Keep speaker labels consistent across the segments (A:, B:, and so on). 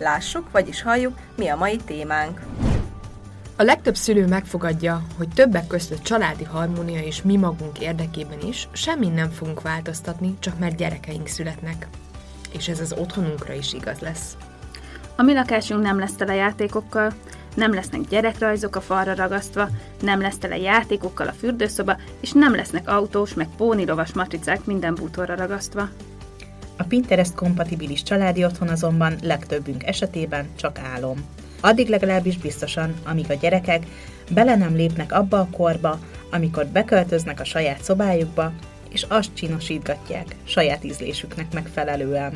A: Lássuk, vagyis halljuk, mi a mai témánk.
B: A legtöbb szülő megfogadja, hogy többek közt a családi harmónia és mi magunk érdekében is semmin nem fogunk változtatni, csak mert gyerekeink születnek. És ez az otthonunkra is igaz lesz.
C: A mi lakásunk nem lesz tele játékokkal, nem lesznek gyerekrajzok a falra ragasztva, nem lesz tele játékokkal a fürdőszoba, és nem lesznek autós meg pónilovas matricák minden bútorra ragasztva.
D: A Pinterest kompatibilis családi otthon azonban legtöbbünk esetében csak álom. Addig legalábbis biztosan, amíg a gyerekek bele nem lépnek abba a korba, amikor beköltöznek a saját szobájukba, és azt csinosítgatják saját ízlésüknek megfelelően.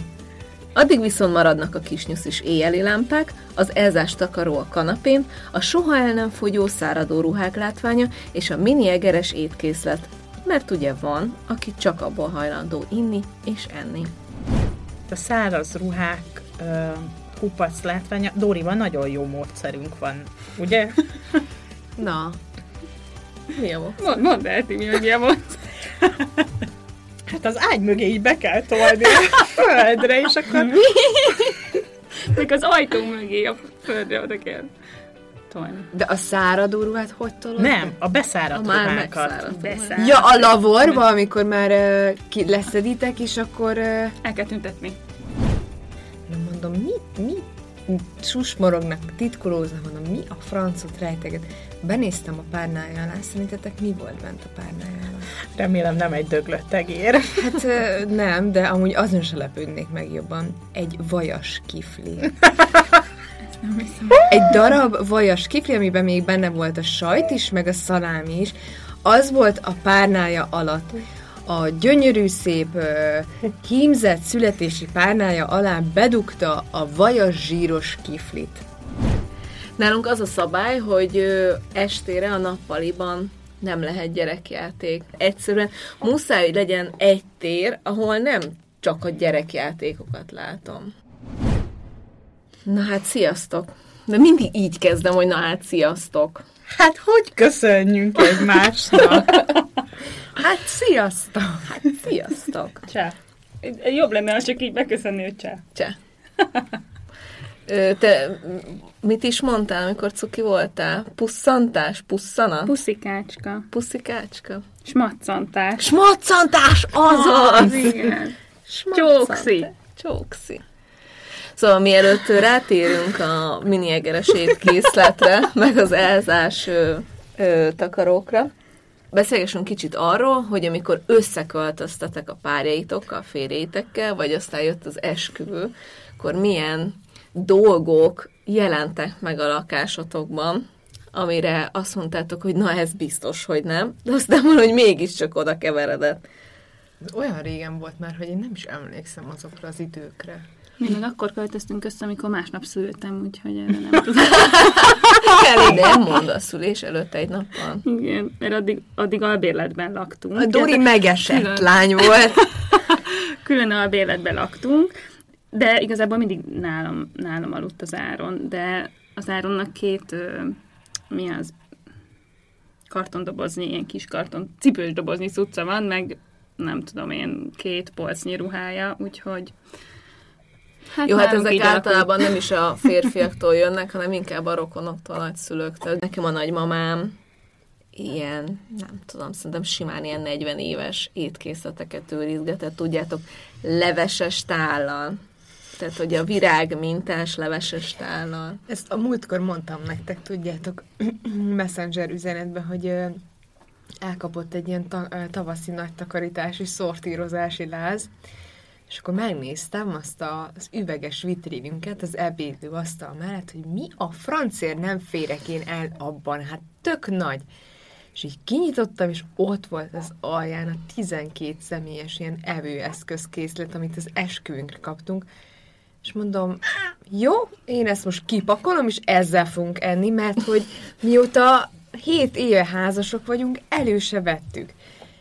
A: Addig viszont maradnak a kisnyuszis éjjeli lámpák, az elzás takaró a kanapén, a soha el nem fogyó száradó ruhák látványa és a mini egeres étkészlet. Mert ugye van, aki csak abból hajlandó inni és enni.
D: A száraz ruhák, ö, kupac látványa, Dórival nagyon jó módszerünk van, ugye?
A: Na, mi a mo-
C: Mond, mondd el, Timi, hogy mi a mond.
D: Hát az ágy mögé így be kell tolni a földre, és akkor...
C: Még az ajtó mögé a földre oda kell tolni.
A: De a száradó ruhát hogy tolod?
D: Nem, a beszáradt
A: A már
D: ruhákat.
A: megszáradt.
C: Beszáll.
A: Ja, a lavorba, amikor már uh, ki leszeditek, és akkor uh,
C: El kell tüntetni.
A: mondom, mi, mi susmorognak, titkolóznak, mondom, mi a francot rejteget. Benéztem a párnája alá, szerintetek mi volt bent a párnája alá?
D: Remélem nem egy döglött egér.
A: Hát nem, de amúgy azon se lepődnék meg jobban. Egy vajas kifli. Egy darab vajas kifli, amiben még benne volt a sajt is, meg a szalámi is. Az volt a párnája alatt. A gyönyörű szép hímzett születési párnája alá bedugta a vajas zsíros kiflit. Nálunk az a szabály, hogy ö, estére a nappaliban nem lehet gyerekjáték. Egyszerűen muszáj, hogy legyen egy tér, ahol nem csak a gyerekjátékokat látom. Na hát, sziasztok! De mindig így kezdem, hogy na hát, sziasztok!
D: Hát hogy köszönjünk egymásnak?
A: Hát, sziasztok! Hát, sziasztok!
C: Csá. Jobb lenne, ha csak így beköszönni, hogy csá.
A: Cseh. Ö, Te mit is mondtál, amikor cuki voltál? Pusszantás? Pusszana?
C: Puszikácska.
A: Puszikácska?
C: Smaccantás.
A: Smaccantás! Azaz!
C: Igen.
A: Smaccantás.
C: Csókszi.
A: Csókszi. Szóval mielőtt rátérünk a mini egeres étkészletre, meg az elzás ö, ö, takarókra, beszélgessünk kicsit arról, hogy amikor összeköltöztetek a párjaitokkal, férjeitekkel, vagy aztán jött az esküvő, akkor milyen dolgok jelentek meg a lakásotokban, amire azt mondtátok, hogy na ez biztos, hogy nem, de aztán valahogy mégiscsak oda keveredett.
B: Olyan régen volt már, hogy én nem is emlékszem azokra az időkre.
C: Mi meg akkor költöztünk össze, amikor másnap szültem, úgyhogy erre nem tudom.
A: Elég nem mond a szülés előtt egy nappal.
C: Igen, mert addig, addig albérletben laktunk.
B: A Dori megesett
C: külön-
B: lány volt.
C: Külön albérletben laktunk, de igazából mindig nálam, nálam aludt az áron, de az áronnak két, ö, mi az, kartondobozni, ilyen kis karton, cipős dobozni cucca van, meg nem tudom én, két polcnyi ruhája, úgyhogy Hát
A: Jó, hát ezek általában nem is a férfiaktól jönnek, hanem inkább a rokonoktól, a nagyszülőktől. Nekem a nagymamám ilyen, nem tudom, szerintem simán ilyen 40 éves étkészleteket őrizgetett, tudjátok, leveses tállal. Tehát, hogy a virág mintás leveses tállal.
B: Ezt a múltkor mondtam nektek, tudjátok, messenger üzenetben, hogy elkapott egy ilyen ta- tavaszi nagy takarítási, szortírozási láz, és akkor megnéztem azt a, az üveges vitrínünket az ebédlő asztal mellett, hogy mi a francér nem férek én el abban, hát tök nagy. És így kinyitottam, és ott volt az alján a 12 személyes ilyen evőeszközkészlet, amit az esküvünkre kaptunk, és mondom, jó, én ezt most kipakolom, és ezzel fogunk enni, mert hogy mióta 7 éve házasok vagyunk, elő se vettük.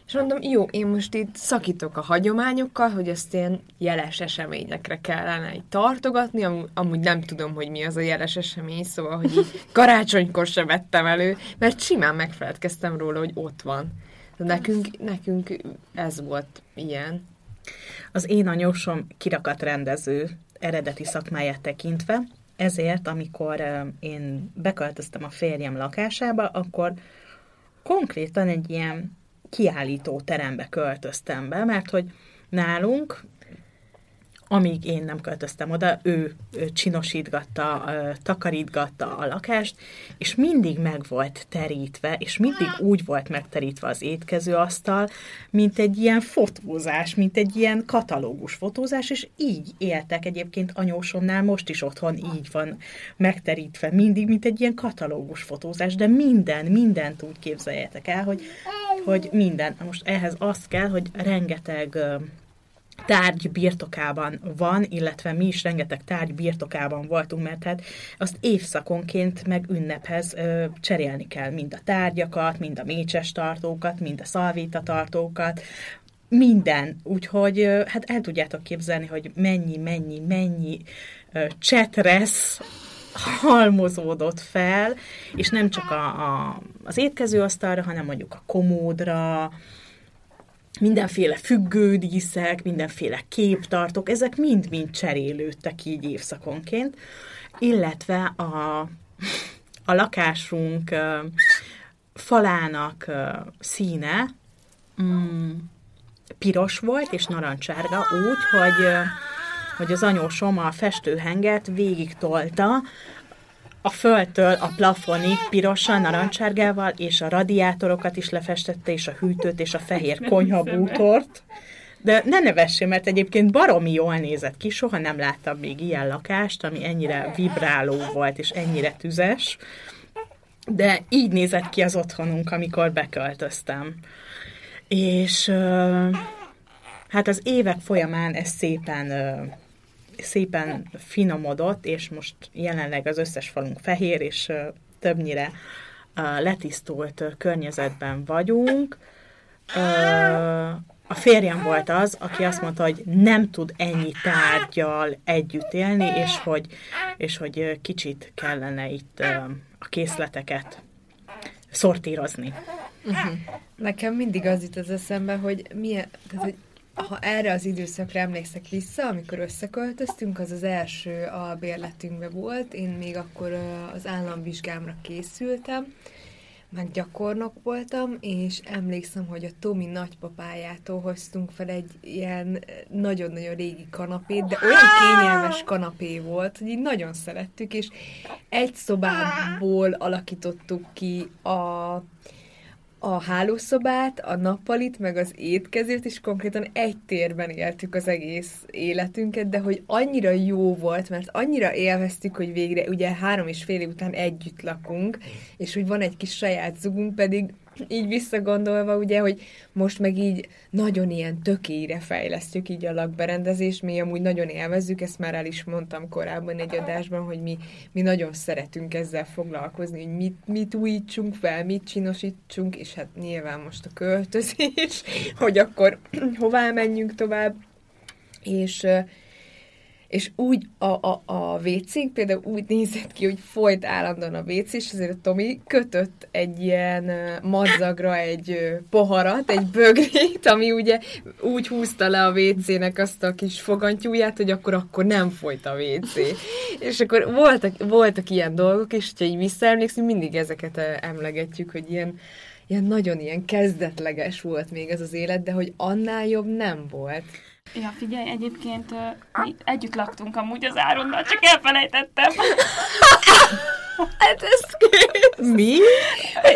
B: És mondom, jó, én most itt szakítok a hagyományokkal, hogy ezt ilyen jeles eseményekre kellene így tartogatni, am- amúgy nem tudom, hogy mi az a jeles esemény, szóval, hogy így karácsonykor se vettem elő, mert simán megfeledkeztem róla, hogy ott van. De nekünk, nekünk ez volt ilyen.
D: Az én anyósom kirakat rendező eredeti szakmáját tekintve, ezért, amikor én beköltöztem a férjem lakásába, akkor konkrétan egy ilyen kiállító terembe költöztem be, mert hogy nálunk amíg én nem költöztem oda, ő, csinosítgatta, takarítgatta a lakást, és mindig meg volt terítve, és mindig úgy volt megterítve az étkezőasztal, mint egy ilyen fotózás, mint egy ilyen katalógus fotózás, és így éltek egyébként anyósomnál, most is otthon így van megterítve, mindig, mint egy ilyen katalógus fotózás, de minden, mindent úgy képzeljetek el, hogy, hogy minden. Most ehhez azt kell, hogy rengeteg tárgy birtokában van, illetve mi is rengeteg tárgy birtokában voltunk, mert hát azt évszakonként meg ünnephez ö, cserélni kell mind a tárgyakat, mind a mécses tartókat, mind a szalvita tartókat, minden. Úgyhogy ö, hát el tudjátok képzelni, hogy mennyi, mennyi, mennyi ö, csetresz halmozódott fel, és nem csak a, a, az étkezőasztalra, hanem mondjuk a komódra, mindenféle függődíszek, mindenféle képtartók, ezek mind-mind cserélődtek így évszakonként, illetve a, a lakásunk falának színe mm, piros volt és narancsárga, úgy, hogy, uh, hogy az anyósom a festőhenget végig tolta a földtől a plafonig pirosan, narancsárgával, és a radiátorokat is lefestette, és a hűtőt, és a fehér konyhabútort. De ne nevessé, mert egyébként baromi jól nézett ki, soha nem láttam még ilyen lakást, ami ennyire vibráló volt, és ennyire tüzes. De így nézett ki az otthonunk, amikor beköltöztem. És hát az évek folyamán ez szépen szépen finomodott, és most jelenleg az összes falunk fehér, és többnyire letisztult környezetben vagyunk. A férjem volt az, aki azt mondta, hogy nem tud ennyi tárgyal együtt élni, és hogy, és hogy kicsit kellene itt a készleteket szortírozni.
B: Uh-huh. Nekem mindig az itt az eszembe, hogy milyen, tehát, hogy ha erre az időszakra emlékszek vissza, amikor összeköltöztünk, az az első a bérletünkbe volt. Én még akkor az államvizsgámra készültem, meg gyakornok voltam, és emlékszem, hogy a Tomi nagypapájától hoztunk fel egy ilyen nagyon-nagyon régi kanapét, de olyan kényelmes kanapé volt, hogy így nagyon szerettük, és egy szobából alakítottuk ki a a hálószobát, a nappalit, meg az étkezőt, és konkrétan egy térben éltük az egész életünket, de hogy annyira jó volt, mert annyira élveztük, hogy végre ugye három és fél év után együtt lakunk, és hogy van egy kis saját zugunk, pedig így visszagondolva, ugye, hogy most meg így nagyon ilyen tökére fejlesztjük így a lakberendezést, mi amúgy nagyon élvezzük, ezt már el is mondtam korábban egy adásban, hogy mi, mi nagyon szeretünk ezzel foglalkozni, hogy mit, mit újítsunk fel, mit csinosítsunk, és hát nyilván most a költözés, hogy akkor hová menjünk tovább, és és úgy a, a, a wc például úgy nézett ki, hogy folyt állandóan a WC, és azért a Tomi kötött egy ilyen madzagra egy poharat, egy bögrét, ami ugye úgy húzta le a WC-nek azt a kis fogantyúját, hogy akkor akkor nem folyt a WC. és akkor voltak, voltak ilyen dolgok, és hogyha így visszaemlékszünk, mindig ezeket emlegetjük, hogy ilyen ilyen nagyon ilyen kezdetleges volt még ez az élet, de hogy annál jobb nem volt.
C: Ja, figyelj, egyébként mi együtt laktunk amúgy az Áronnal, csak elfelejtettem.
B: Hát ez
D: Mi?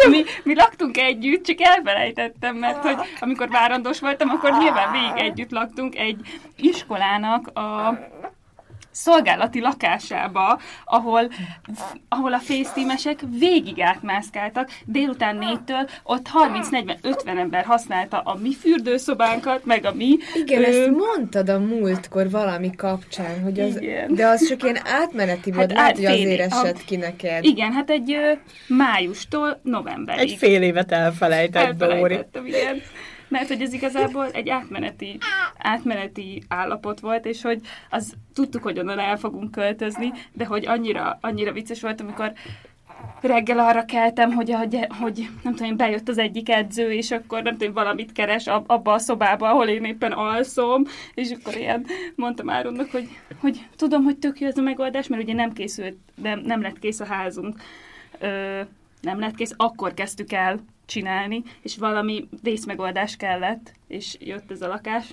C: Mi, mi laktunk együtt, csak elfelejtettem, mert hogy amikor várandós voltam, akkor nyilván végig együtt laktunk egy iskolának a szolgálati lakásába, ahol, ahol a fésztímesek végig átmászkáltak, délután négytől ott 30-40-50 ember használta a mi fürdőszobánkat, meg a mi...
B: Igen,
C: ö,
B: ezt mondtad a múltkor valami kapcsán, hogy az,
C: Igen.
B: de az csak ilyen átmeneti volt,
C: Hát
B: hát, hogy azért
C: év. A-
B: esett ki neked.
C: Igen, hát egy ö, májustól novemberig.
D: Egy fél évet elfelejtett Dóri.
C: Elfelejtettem, igen. Mert hogy ez igazából egy átmeneti, átmeneti állapot volt, és hogy az tudtuk, hogy onnan el fogunk költözni, de hogy annyira, annyira vicces volt, amikor reggel arra keltem, hogy, a, gy- hogy nem tudom, bejött az egyik edző, és akkor nem tudom, valamit keres ab, abba a szobába, ahol én éppen alszom, és akkor ilyen mondtam Áronnak, hogy, hogy tudom, hogy tök jó ez a megoldás, mert ugye nem készült, nem, nem lett kész a házunk, ö, nem lett kész, akkor kezdtük el csinálni, és valami vészmegoldás kellett, és jött ez a lakás,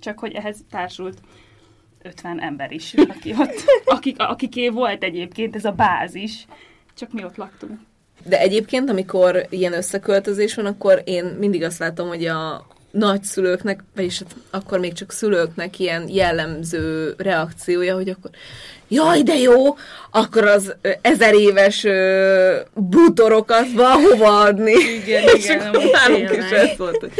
C: csak hogy ehhez társult 50 ember is, aki ott, akik, akiké volt egyébként ez a bázis, csak mi ott laktunk.
A: De egyébként, amikor ilyen összeköltözés van, akkor én mindig azt látom, hogy a nagyszülőknek, vagyis hát akkor még csak szülőknek ilyen jellemző reakciója, hogy akkor jaj, de jó, akkor az ezer éves ö, bútorokat valahova adni. Igen, és
B: igen,
A: akkor nálunk is ez volt, hogy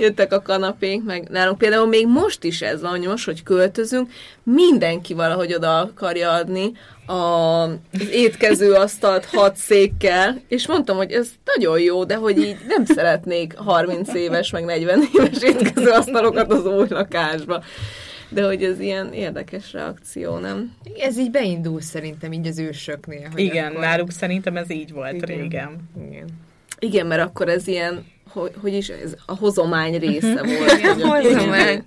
A: jöttek a kanapénk, meg nálunk például még most is ez van, hogy most, hogy költözünk, mindenki valahogy oda akarja adni a, az étkező asztalt hat székkel, és mondtam, hogy ez nagyon jó, de hogy így nem szeretnék 30 éves, meg 40 éves étkező asztalokat az új lakásba. De hogy ez ilyen érdekes reakció, nem?
B: Ez így beindul szerintem így az ősöknél. Hogy
D: Igen,
B: akkor...
D: náluk szerintem ez így volt
B: Igen.
D: régen.
B: Igen.
A: Igen, mert akkor ez ilyen, hogy, hogy is, ez a hozomány része volt. hogy a-
B: Hozomány.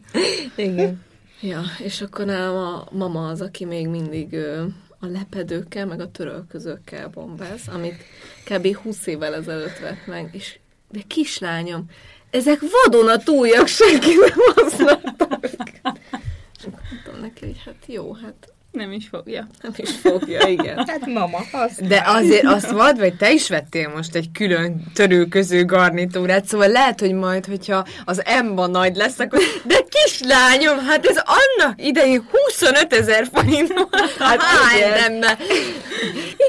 B: Igen.
A: Ja, és akkor nálam a mama az, aki még mindig ö, a lepedőkkel, meg a törölközőkkel bombáz, amit kb. 20 évvel ezelőtt vett meg, és de kislányom, ezek vadonatújak, senki nem használta őket. És mondtam neki, hogy hát jó, hát
C: Nem is fogja.
A: nem is fogja, igen.
D: Hát mama, az.
B: De azért azt vad, vagy te is vettél most egy külön törőköző garnitúrát, szóval lehet, hogy majd, hogyha az Emma nagy lesz, akkor de kislányom, hát ez annak idején 25 ezer forint volt. Hát
A: igen.
B: hány lenne?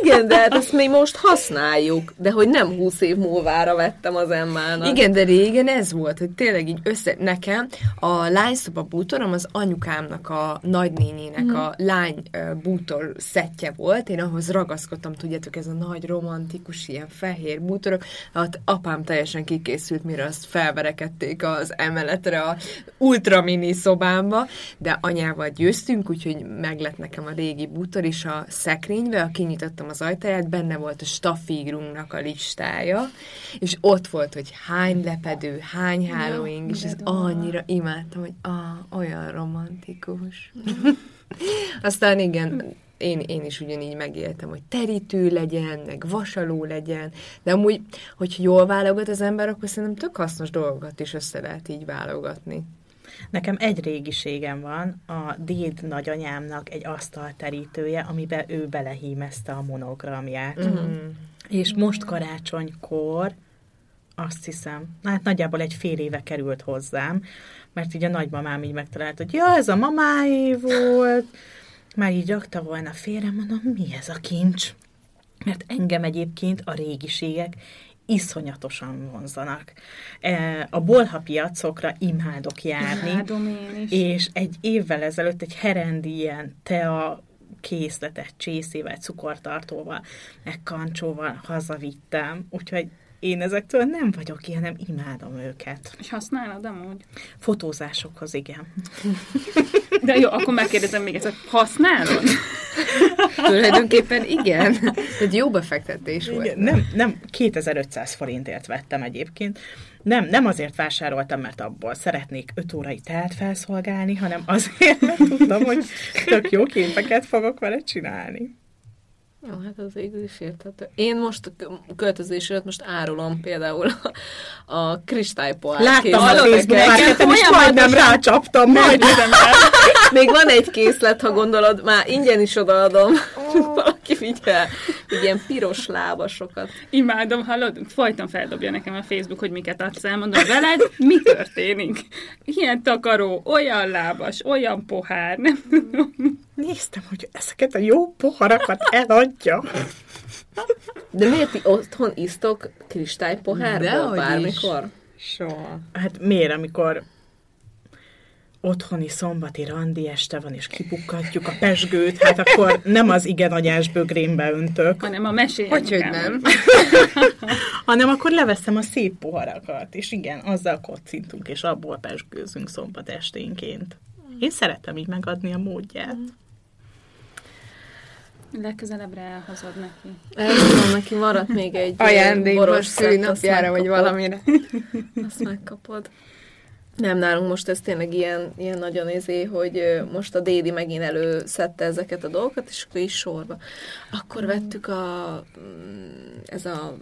A: Igen, de hát ezt mi most használjuk, de hogy nem 20 év múlvára vettem az Emmának.
B: Igen, de régen ez volt, hogy tényleg így össze... Nekem a lányszoba bútorom az anyukámnak, a nagynényének a lány ö, bútor szettje volt. Én ahhoz ragaszkodtam, tudjátok, ez a nagy romantikus, ilyen fehér bútorok. Hát apám teljesen kikészült, mire azt felverekedték az emeletre a ultramini szobámba, de anyával győztünk, úgyhogy meglett nekem a régi bútor is a szekrénybe, a kinyitottam az ajtaját, benne volt a staffigrunknak a listája, és ott volt, hogy hány lepedő, hány hálóing, és ez annyira imádtam, hogy ah, olyan romantikus. Aztán igen, én, én is ugyanígy megéltem, hogy terítő legyen, meg vasaló legyen, de amúgy, hogyha jól válogat az ember, akkor szerintem tök hasznos dolgokat is össze lehet így válogatni.
D: Nekem egy régiségem van, a déd nagyanyámnak egy asztalterítője, amiben ő belehímezte a monogramját. Mm. És most karácsonykor azt hiszem, hát nagyjából egy fél éve került hozzám, mert így a nagymamám így megtalált, hogy ja, ez a mamáé volt, már így rakta volna félre, mondom, mi ez a kincs? Mert engem egyébként a régiségek iszonyatosan vonzanak. E, A bolha piacokra imádok járni,
C: Imádom én is.
D: és egy évvel ezelőtt egy herendi ilyen tea készletet csészével, cukortartóval, meg kancsóval hazavittem, úgyhogy én ezektől nem vagyok ilyen, nem imádom őket.
C: És használod amúgy?
D: Fotózásokhoz igen.
C: De jó, akkor megkérdezem még egyszer, használod?
B: Tulajdonképpen igen. Tehát jó befektetés volt.
D: Igen, nem, nem 2500 forintért vettem egyébként. Nem, nem azért vásároltam, mert abból szeretnék 5 órai teát felszolgálni, hanem azért, mert tudtam, hogy tök jó képeket fogok vele csinálni.
A: Jó, hát az végül is érthető. Én most a költözés előtt most árulom például a, a kristálypohár.
D: Láttam a Facebook és majdnem rácsaptam, majd
A: Még van egy készlet, ha gondolod, már ingyen is odaadom. Valaki vigye ilyen piros lábasokat.
C: Imádom, hallod? Folyton feldobja nekem a Facebook, hogy miket adsz el. Mondom, veled mi történik? Ilyen takaró, olyan lábas, olyan pohár, nem tudom.
D: Néztem, hogy ezeket a jó poharakat eladja.
A: De miért ti otthon isztok kristálypohárból bármikor?
D: Soha. Hát miért, amikor otthoni szombati randi este van, és kipukkatjuk a pesgőt, hát akkor nem az igen agyás bögrénbe öntök.
C: Hanem a mesélyem.
B: Hogy, hogy nem?
D: hanem akkor leveszem a szép poharakat, és igen, azzal kocintunk, és abból pesgőzünk szombat esténként. Én szeretem így megadni a módját.
C: Legközelebbre elhozod neki.
A: Elhozom neki, maradt még egy
B: ajándék most szülinapjára, vagy valamire.
A: Azt megkapod. Nem, nálunk most ez tényleg ilyen, ilyen nagyon izé, hogy most a Dédi megint előszedte ezeket a dolgokat, és akkor is sorba. Akkor vettük a mm, ez a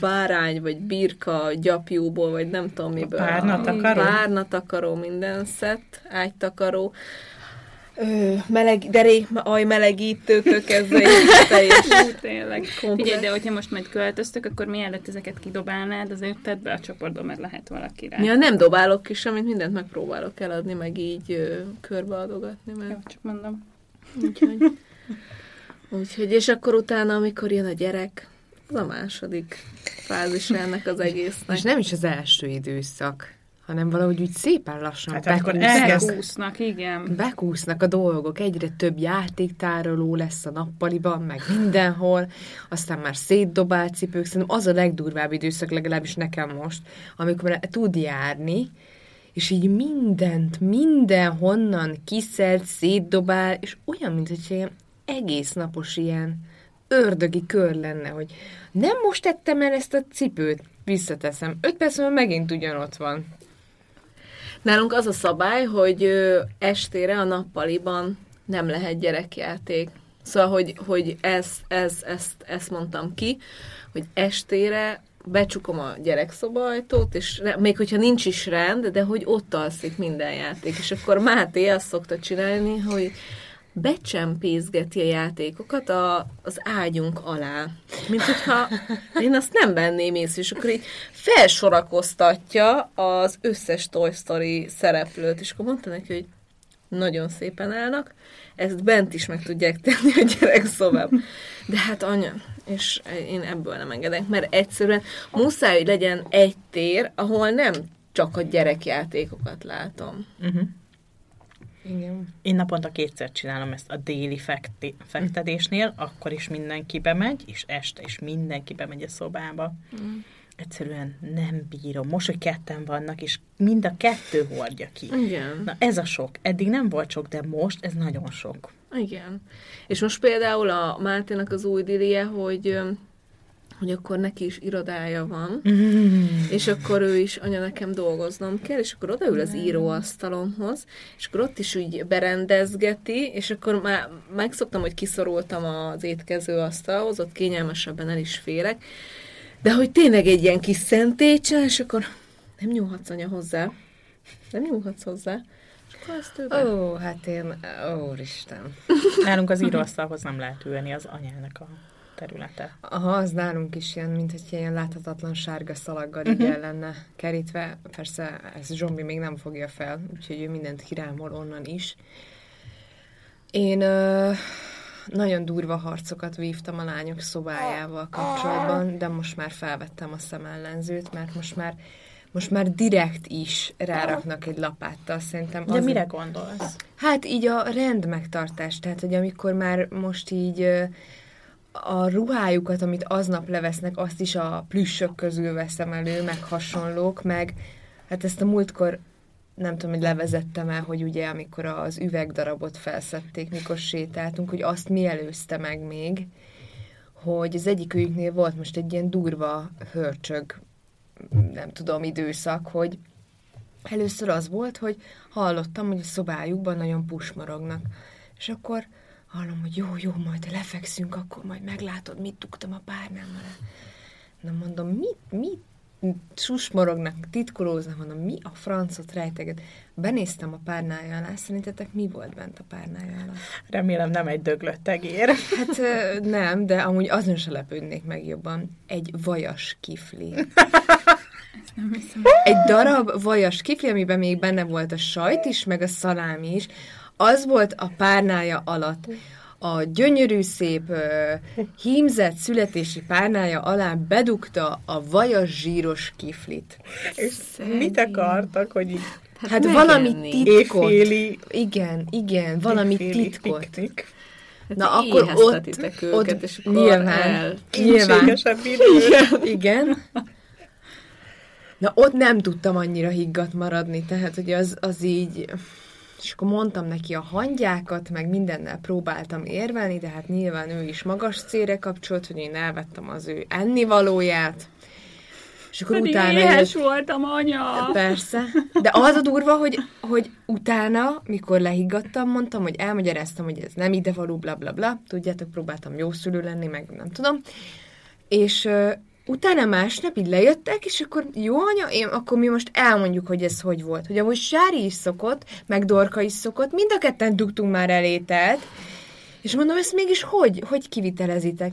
A: bárány, vagy birka gyapjúból, vagy nem tudom miből.
D: Párnatakaró?
A: Párnatakaró, minden szett, ágytakaró ö, meleg, derék, aj melegítőtől kezdve
C: teljesen. Tényleg. Komplet. Figyelj, de hogyha most majd költöztök, akkor mielőtt ezeket kidobálnád, azért tedd be a csoportba, mert lehet valaki rá.
A: Ja, nem dobálok ki semmit, mindent megpróbálok eladni, meg így ö, körbeadogatni. Mert...
C: Jó, csak mondom.
A: Úgyhogy, úgyhogy, és akkor utána, amikor jön a gyerek, az a második fázis ennek az egésznek.
B: És nem is az első időszak hanem valahogy úgy szépen lassan
C: hát bekúsznak. bekúsznak, igen.
B: Bekúsznak a dolgok, egyre több játéktároló lesz a nappaliban, meg mindenhol, aztán már szétdobált cipők, szerintem az a legdurvább időszak, legalábbis nekem most, amikor tud járni, és így mindent, mindenhonnan kiszelt, szétdobál, és olyan, mint hogy ilyen egész napos ilyen ördögi kör lenne, hogy nem most tettem el ezt a cipőt, visszateszem. Öt perc múlva megint ugyanott van.
A: Nálunk az a szabály, hogy estére a nappaliban nem lehet gyerekjáték. Szóval, hogy, hogy ezt, ezt, ezt, ezt mondtam ki, hogy estére becsukom a gyerekszoba ajtót, és még hogyha nincs is rend, de hogy ott alszik minden játék. És akkor Máté azt szokta csinálni, hogy becsempészgeti a játékokat a, az ágyunk alá. Mint hogyha én azt nem venném észre, és akkor így felsorakoztatja az összes Toy Story szereplőt, és akkor mondta neki, hogy nagyon szépen állnak, ezt bent is meg tudják tenni a gyerek szobában. De hát anya, és én ebből nem engedek, mert egyszerűen muszáj, hogy legyen egy tér, ahol nem csak a gyerekjátékokat látom. Uh-huh.
D: Igen. Én naponta kétszer csinálom ezt a déli fekti, fektedésnél, akkor is mindenki bemegy, és este is mindenki bemegy a szobába. Mm. Egyszerűen nem bírom. Most, hogy ketten vannak, és mind a kettő hordja ki.
A: Igen.
D: Na ez a sok. Eddig nem volt sok, de most ez nagyon sok.
A: Igen. És most például a Máténak az új dilie, hogy hogy akkor neki is irodája van, mm. és akkor ő is, anya, nekem dolgoznom kell, és akkor odaül az íróasztalomhoz, és akkor ott is úgy berendezgeti, és akkor már megszoktam, hogy kiszorultam az étkező asztalhoz, ott kényelmesebben el is férek, de hogy tényleg egy ilyen kis szentécsen, és akkor nem nyúlhatsz anya hozzá, nem nyúlhatsz hozzá,
B: Ó, oh, hát én, ó, Isten.
D: Nálunk az íróasztalhoz nem lehet ülni az anyának a területe.
B: Aha, az nálunk is ilyen, mint hogy ilyen láthatatlan sárga szalaggal uh-huh. így lenne kerítve. Persze ez zombi még nem fogja fel, úgyhogy ő mindent kirámol onnan is. Én ö, nagyon durva harcokat vívtam a lányok szobájával kapcsolatban, de most már felvettem a szemellenzőt, mert most már most már direkt is ráraknak egy lapáttal, szerintem.
D: De mire gondolsz?
B: Hát így a rend megtartás, tehát hogy amikor már most így a ruhájukat, amit aznap levesznek, azt is a plüssök közül veszem elő, meg hasonlók, meg hát ezt a múltkor nem tudom, hogy levezettem el, hogy ugye amikor az üvegdarabot felszették, mikor sétáltunk, hogy azt mi előzte meg még, hogy az egyik őjüknél volt most egy ilyen durva hörcsög, nem tudom, időszak, hogy először az volt, hogy hallottam, hogy a szobájukban nagyon pusmorognak. És akkor hallom, hogy jó, jó, majd lefekszünk, akkor majd meglátod, mit dugtam a párnámmal. Na mondom, mit, mit susmorognak, titkolóznak, mondom, mi a francot rejteget. Benéztem a párnája alá, szerintetek mi volt bent a párnája alá?
D: Remélem nem egy döglött egér.
B: Hát nem, de amúgy azon se lepődnék meg jobban. Egy vajas kifli. Egy darab vajas kifli, amiben még benne volt a sajt is, meg a szalámi is, az volt a párnája alatt a gyönyörű szép hímzett születési párnája alá bedugta a vajas zsíros kiflit.
D: És mit akartak, hogy így
B: Hát, hát valami titkot.
D: Éjféli,
B: igen, igen, valami
D: éjféli
B: titkot.
D: piknik.
B: Na akkor ott,
A: őket,
B: ott
A: és akkor
B: nyilván,
A: el...
B: nyilván,
D: idő.
B: igen. Na ott nem tudtam annyira higgadt maradni, tehát hogy az, az így... És akkor mondtam neki a hangyákat, meg mindennel próbáltam érvelni, de hát nyilván ő is magas célre kapcsolt, hogy én elvettem az ő ennivalóját. És akkor
C: Pedig
B: utána...
C: éhes voltam, anya!
B: Persze. De az a durva, hogy, hogy utána, mikor lehiggadtam, mondtam, hogy elmagyaráztam, hogy ez nem idevaló, bla bla bla. Tudjátok, próbáltam jó szülő lenni, meg nem tudom. És utána másnap így lejöttek, és akkor jó anya, én, akkor mi most elmondjuk, hogy ez hogy volt. Hogy amúgy Sári is szokott, meg Dorka is szokott, mind a ketten dugtunk már elételt, és mondom, ezt mégis hogy, hogy kivitelezitek?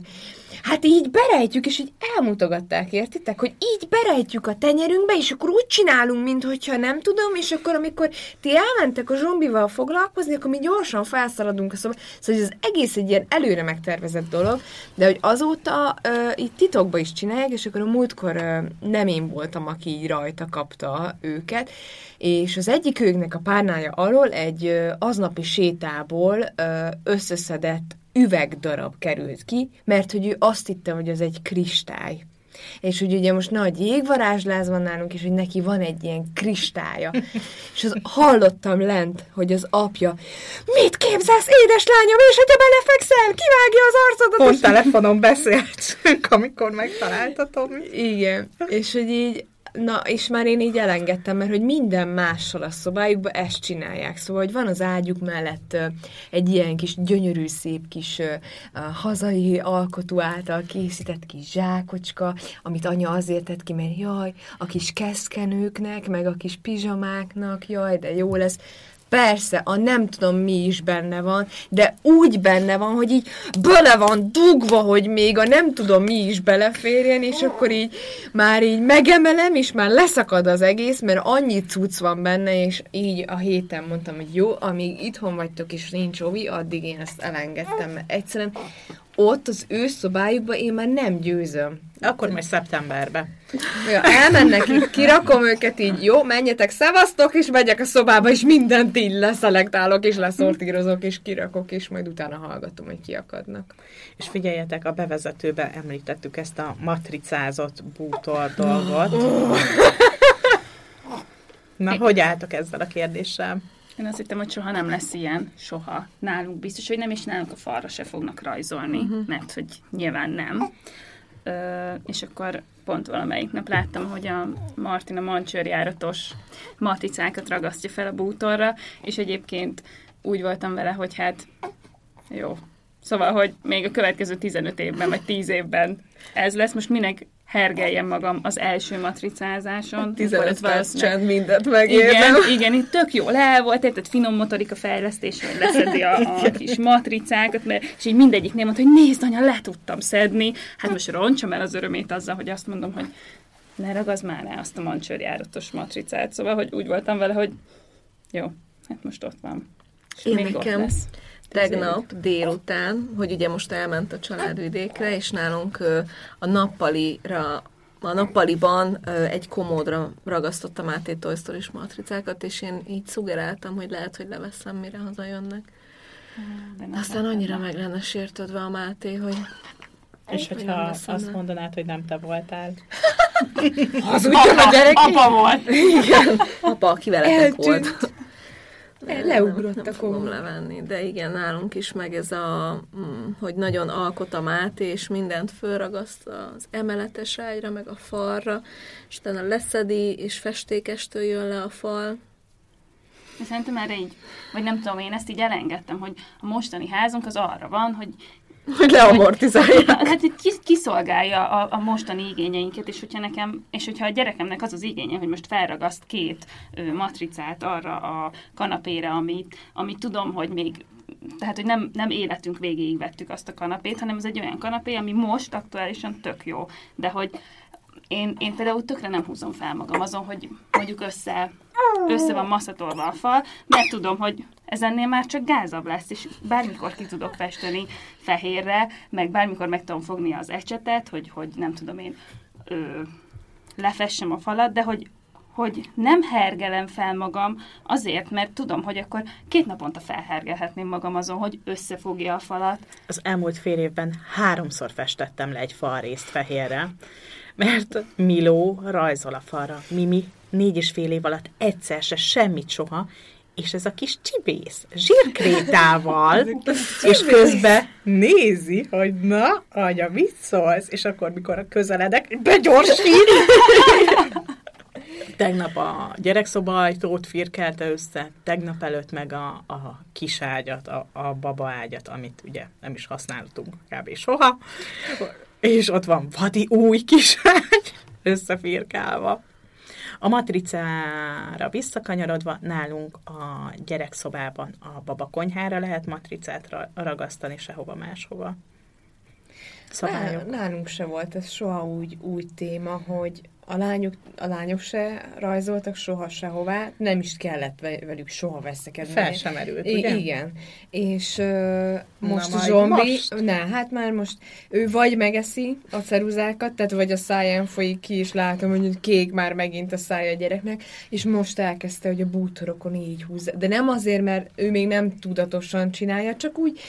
B: Hát így berejtjük, és így elmutogatták, értitek? Hogy így berejtjük a tenyerünkbe, és akkor úgy csinálunk, mintha nem tudom, és akkor amikor ti elmentek a zombival foglalkozni, akkor mi gyorsan felszaladunk a szobá. Szóval az egész egy ilyen előre megtervezett dolog, de hogy azóta uh, itt titokba is csinálják, és akkor a múltkor uh, nem én voltam, aki így rajta kapta őket, és az egyik őknek a párnája alól egy uh, aznapi sétából uh, összeszedett üvegdarab került ki, mert hogy ő azt hitte, hogy az egy kristály. És hogy ugye most nagy jégvarázsláz van nálunk, és hogy neki van egy ilyen kristálya. És az hallottam lent, hogy az apja, mit képzelsz, édeslányom, és hogyha belefekszel, kivágja az arcodat.
D: Pont telefonon beszéltünk, amikor megtaláltatom.
B: Igen, és hogy így, na, és már én így elengedtem, mert hogy minden mással a szobájukban ezt csinálják. Szóval, hogy van az ágyuk mellett egy ilyen kis gyönyörű, szép kis hazai alkotó által készített kis zsákocska, amit anya azért tett ki, mert jaj, a kis keszkenőknek, meg a kis pizsamáknak, jaj, de jó lesz. Persze, a nem tudom mi is benne van, de úgy benne van, hogy így bele van dugva, hogy még a nem tudom mi is beleférjen, és akkor így már így megemelem, és már leszakad az egész, mert annyi cucc van benne, és így a héten mondtam, hogy jó, amíg itthon vagytok, és nincs ovi, addig én ezt elengedtem, mert egyszerűen ott az ő szobájukban én már nem győzöm.
D: Akkor majd szeptemberbe.
B: Ja, elmennek, így kirakom őket így, jó, menjetek, szevasztok, és megyek a szobába, és mindent így leszelektálok, és leszortírozok, és kirakok, és majd utána hallgatom, hogy kiakadnak.
D: És figyeljetek, a bevezetőben említettük ezt a matricázott bútor dolgot. Na, hogy álltok ezzel a kérdéssel?
C: Én azt hittem, hogy soha nem lesz ilyen, soha. Nálunk biztos, hogy nem, és nálunk a falra se fognak rajzolni, uh-huh. mert hogy nyilván nem. Ö, és akkor pont valamelyik nap láttam, hogy a Martina mancsőrjáratos matricákat ragasztja fel a bútorra, és egyébként úgy voltam vele, hogy hát jó. Szóval, hogy még a következő 15 évben, vagy 10 évben ez lesz. Most minek hergeljem magam az első matricázáson.
A: 15
C: Akkor ott
A: perc csend mindent megérdem.
C: igen, igen, itt tök jó le volt, tehát finom motorika fejlesztés, hogy leszedi a, a kis matricákat, mert, és így mindegyiknél mondta, hogy nézd, anya, le tudtam szedni. Hát most roncsam el az örömét azzal, hogy azt mondom, hogy ne ragazd már rá azt a mancsőrjáratos matricát. Szóval, hogy úgy voltam vele, hogy jó, hát most ott van. És
A: Én
C: még ott
A: nekem
C: lesz.
A: Tegnap délután, hogy ugye most elment a családvidékre, és nálunk a nappalira a nappaliban egy komódra ragasztottam át egy Toy story matricákat, és én így szugeráltam, hogy lehet, hogy leveszem, mire hazajönnek.
C: De
A: Aztán annyira meg lenne sértődve a Máté, hogy
D: És
A: Hogy
D: hogyha
A: veszem
D: azt
A: le.
D: mondanád, hogy nem te voltál.
B: Hazudjon a gyerek!
C: Apa volt!
A: igen, apa, aki veletek
B: Eltűnt.
A: Volt.
B: Leugrott
A: nem,
B: a
A: nem fogom
B: komó.
A: levenni, de igen, nálunk is meg ez a, mm, hogy nagyon alkot a Máté, és mindent fölragaszt az emeletes ágyra, meg a falra, és utána leszedi, és festékestől jön le a fal.
C: De szerintem erre így, vagy nem tudom, én ezt így elengedtem, hogy a mostani házunk az arra van, hogy
A: hogy leamortizálja.
C: Hát hogy kis, kiszolgálja a, a mostani igényeinket, és hogyha nekem, és hogyha a gyerekemnek az az igénye, hogy most felragaszt két ö, matricát arra a kanapére, amit, amit tudom, hogy még tehát, hogy nem, nem életünk végéig vettük azt a kanapét, hanem ez egy olyan kanapé, ami most aktuálisan tök jó. De hogy én, én például tökre nem húzom fel magam azon, hogy mondjuk össze, össze van masszatolva a fal, mert tudom, hogy ez ennél már csak gázabb lesz, és bármikor ki tudok festeni fehérre, meg bármikor meg tudom fogni az ecsetet, hogy, hogy nem tudom én ö, lefessem a falat, de hogy hogy nem hergelem fel magam azért, mert tudom, hogy akkor két naponta felhergelhetném magam azon, hogy összefogja a falat.
D: Az elmúlt fél évben háromszor festettem le egy falrészt fehérre, mert Miló rajzol a falra. Mimi négy és fél év alatt egyszer se semmit soha, és ez a kis csibész zsírkrétával, és közben nézi, hogy na, anya, mit szólsz? És akkor, mikor közeledek, begyorsít! Tegnap a gyerekszoba ajtót firkelte össze, tegnap előtt meg a, a kis ágyat, a, a baba ágyat, amit ugye nem is használtunk kb. soha, és ott van vadi új kis ágy, összefirkálva. A matricára visszakanyarodva, nálunk a gyerekszobában a babakonyhára lehet matricát ragasztani, sehova máshova.
B: Szabályok. Nálunk se volt ez soha úgy, úgy téma, hogy a lányok, a lányok se rajzoltak soha sehová, nem is kellett velük soha veszekedni.
D: Fel sem erült, ugye?
B: igen. És uh, most Na, zombi, most? ne, hát már most ő vagy megeszi a ceruzákat, tehát vagy a száján folyik ki, és látom, hogy kék már megint a szája a gyereknek, és most elkezdte, hogy a bútorokon így húzza. De nem azért, mert ő még nem tudatosan csinálja, csak úgy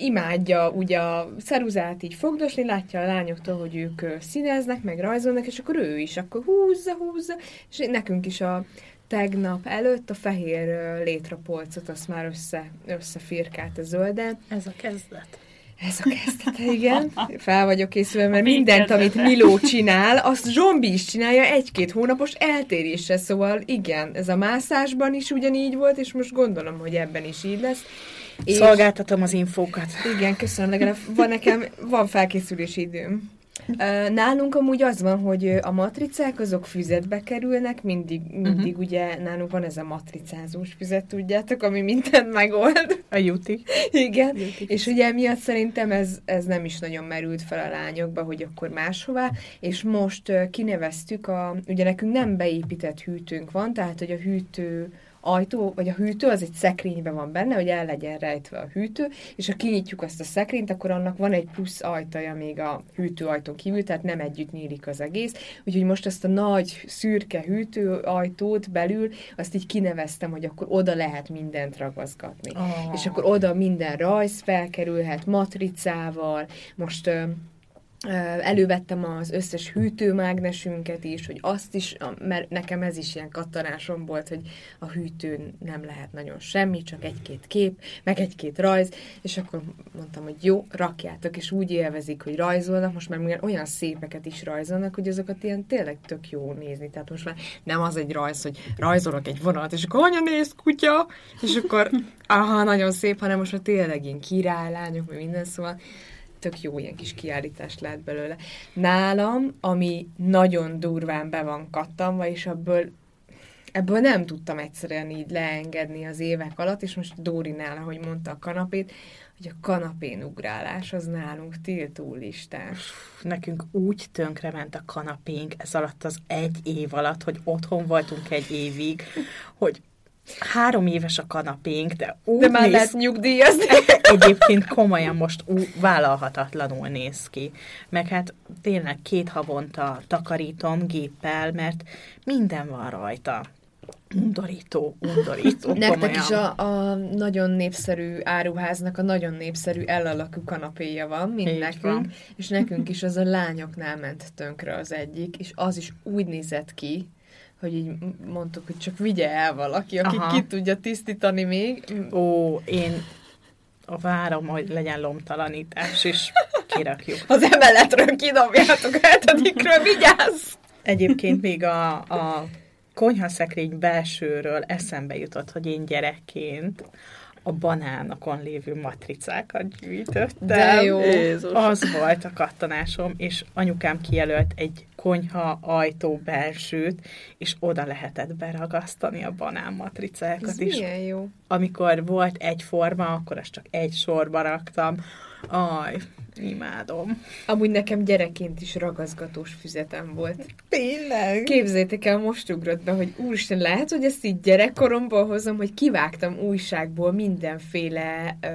B: imádja ugye a szeruzát így fogdosni, látja a lányoktól, hogy ők színeznek, meg rajzolnak, és akkor ő is akkor húzza, húzza, és nekünk is a tegnap előtt a fehér létrapolcot azt már össze, összefirkált a zölden.
D: Ez a kezdet.
B: Ez a kezdete, igen. Fel vagyok készülve, mert mindent, amit Miló csinál, azt Zsombi is csinálja egy-két hónapos eltéréssel. Szóval igen, ez a mászásban is ugyanígy volt, és most gondolom, hogy ebben is így lesz.
D: És Szolgáltatom az infókat.
B: Igen, köszönöm, legalább van nekem, van felkészülési időm. Nálunk amúgy az van, hogy a matricák azok füzetbe kerülnek, mindig, mindig uh-huh. ugye nálunk van ez a matricázós füzet, tudjátok, ami mindent megold.
D: A juti.
B: Igen, juti. és ugye emiatt szerintem ez, ez nem is nagyon merült fel a lányokba, hogy akkor máshová, és most kineveztük a, ugye nekünk nem beépített hűtőnk van, tehát hogy a hűtő ajtó, vagy a hűtő, az egy szekrényben van benne, hogy el legyen rejtve a hűtő, és ha kinyitjuk azt a szekrényt, akkor annak van egy plusz ajtaja még a hűtőajtón kívül, tehát nem együtt nyílik az egész. Úgyhogy most azt a nagy szürke hűtőajtót belül, azt így kineveztem, hogy akkor oda lehet mindent ragaszgatni. Oh. És akkor oda minden rajz felkerülhet matricával, most Elővettem az összes hűtőmágnesünket is, hogy azt is, mert nekem ez is ilyen kattanásom volt, hogy a hűtőn nem lehet nagyon semmi, csak egy-két kép, meg egy-két rajz, és akkor mondtam, hogy jó, rakjátok, és úgy élvezik, hogy rajzolnak, most már olyan szépeket is rajzolnak, hogy azokat ilyen tényleg tök jó nézni. Tehát most már nem az egy rajz, hogy rajzolok egy vonat, és akkor anya néz kutya, és akkor aha, nagyon szép, hanem most már tényleg ilyen királylányok, vagy minden, szóval tök jó ilyen kis kiállítás lehet belőle. Nálam, ami nagyon durván be van kattanva, és ebből ebből nem tudtam egyszerűen így leengedni az évek alatt, és most Dórinál, ahogy mondta a kanapét, hogy a kanapén ugrálás az nálunk tiltó listás.
D: Nekünk úgy tönkrement a kanapénk ez alatt az egy év alatt, hogy otthon voltunk egy évig, hogy három éves a kanapénk, de úgy
B: De már néz... lehet nyugdíjazni.
D: Egyébként komolyan most ú, vállalhatatlanul néz ki. Meg hát tényleg két havonta takarítom géppel, mert minden van rajta. Undorító, undorító.
B: Nektek komolyan. is a, a nagyon népszerű áruháznak a nagyon népszerű elalakú kanapéja van, mint Így nekünk, van. és nekünk is az a lányoknál ment tönkre az egyik, és az is úgy nézett ki, hogy így mondtuk, hogy csak vigye el valaki, aki Aha. ki tudja tisztítani még.
D: Ó, én a várom, hogy legyen lomtalanítás, és kirakjuk.
B: Az emeletről kidobjátok hetedikről, vigyázz!
D: Egyébként még a, a konyhaszekrény belsőről eszembe jutott, hogy én gyerekként a banánokon lévő matricákat gyűjtöttem.
B: De jó.
A: Jézus.
D: Az volt a kattanásom, és anyukám kijelölt egy konyha ajtó belsőt, és oda lehetett beragasztani a banánmatricákat
B: Ez
D: is.
B: milyen jó.
D: Amikor volt egy forma, akkor azt csak egy sorba raktam. Aj, imádom.
B: Amúgy nekem gyerekként is ragaszgatós füzetem volt.
D: Tényleg?
B: Képzeljétek el, most ugrott be, hogy úristen, lehet, hogy ezt így gyerekkoromból hozom, hogy kivágtam újságból mindenféle ö,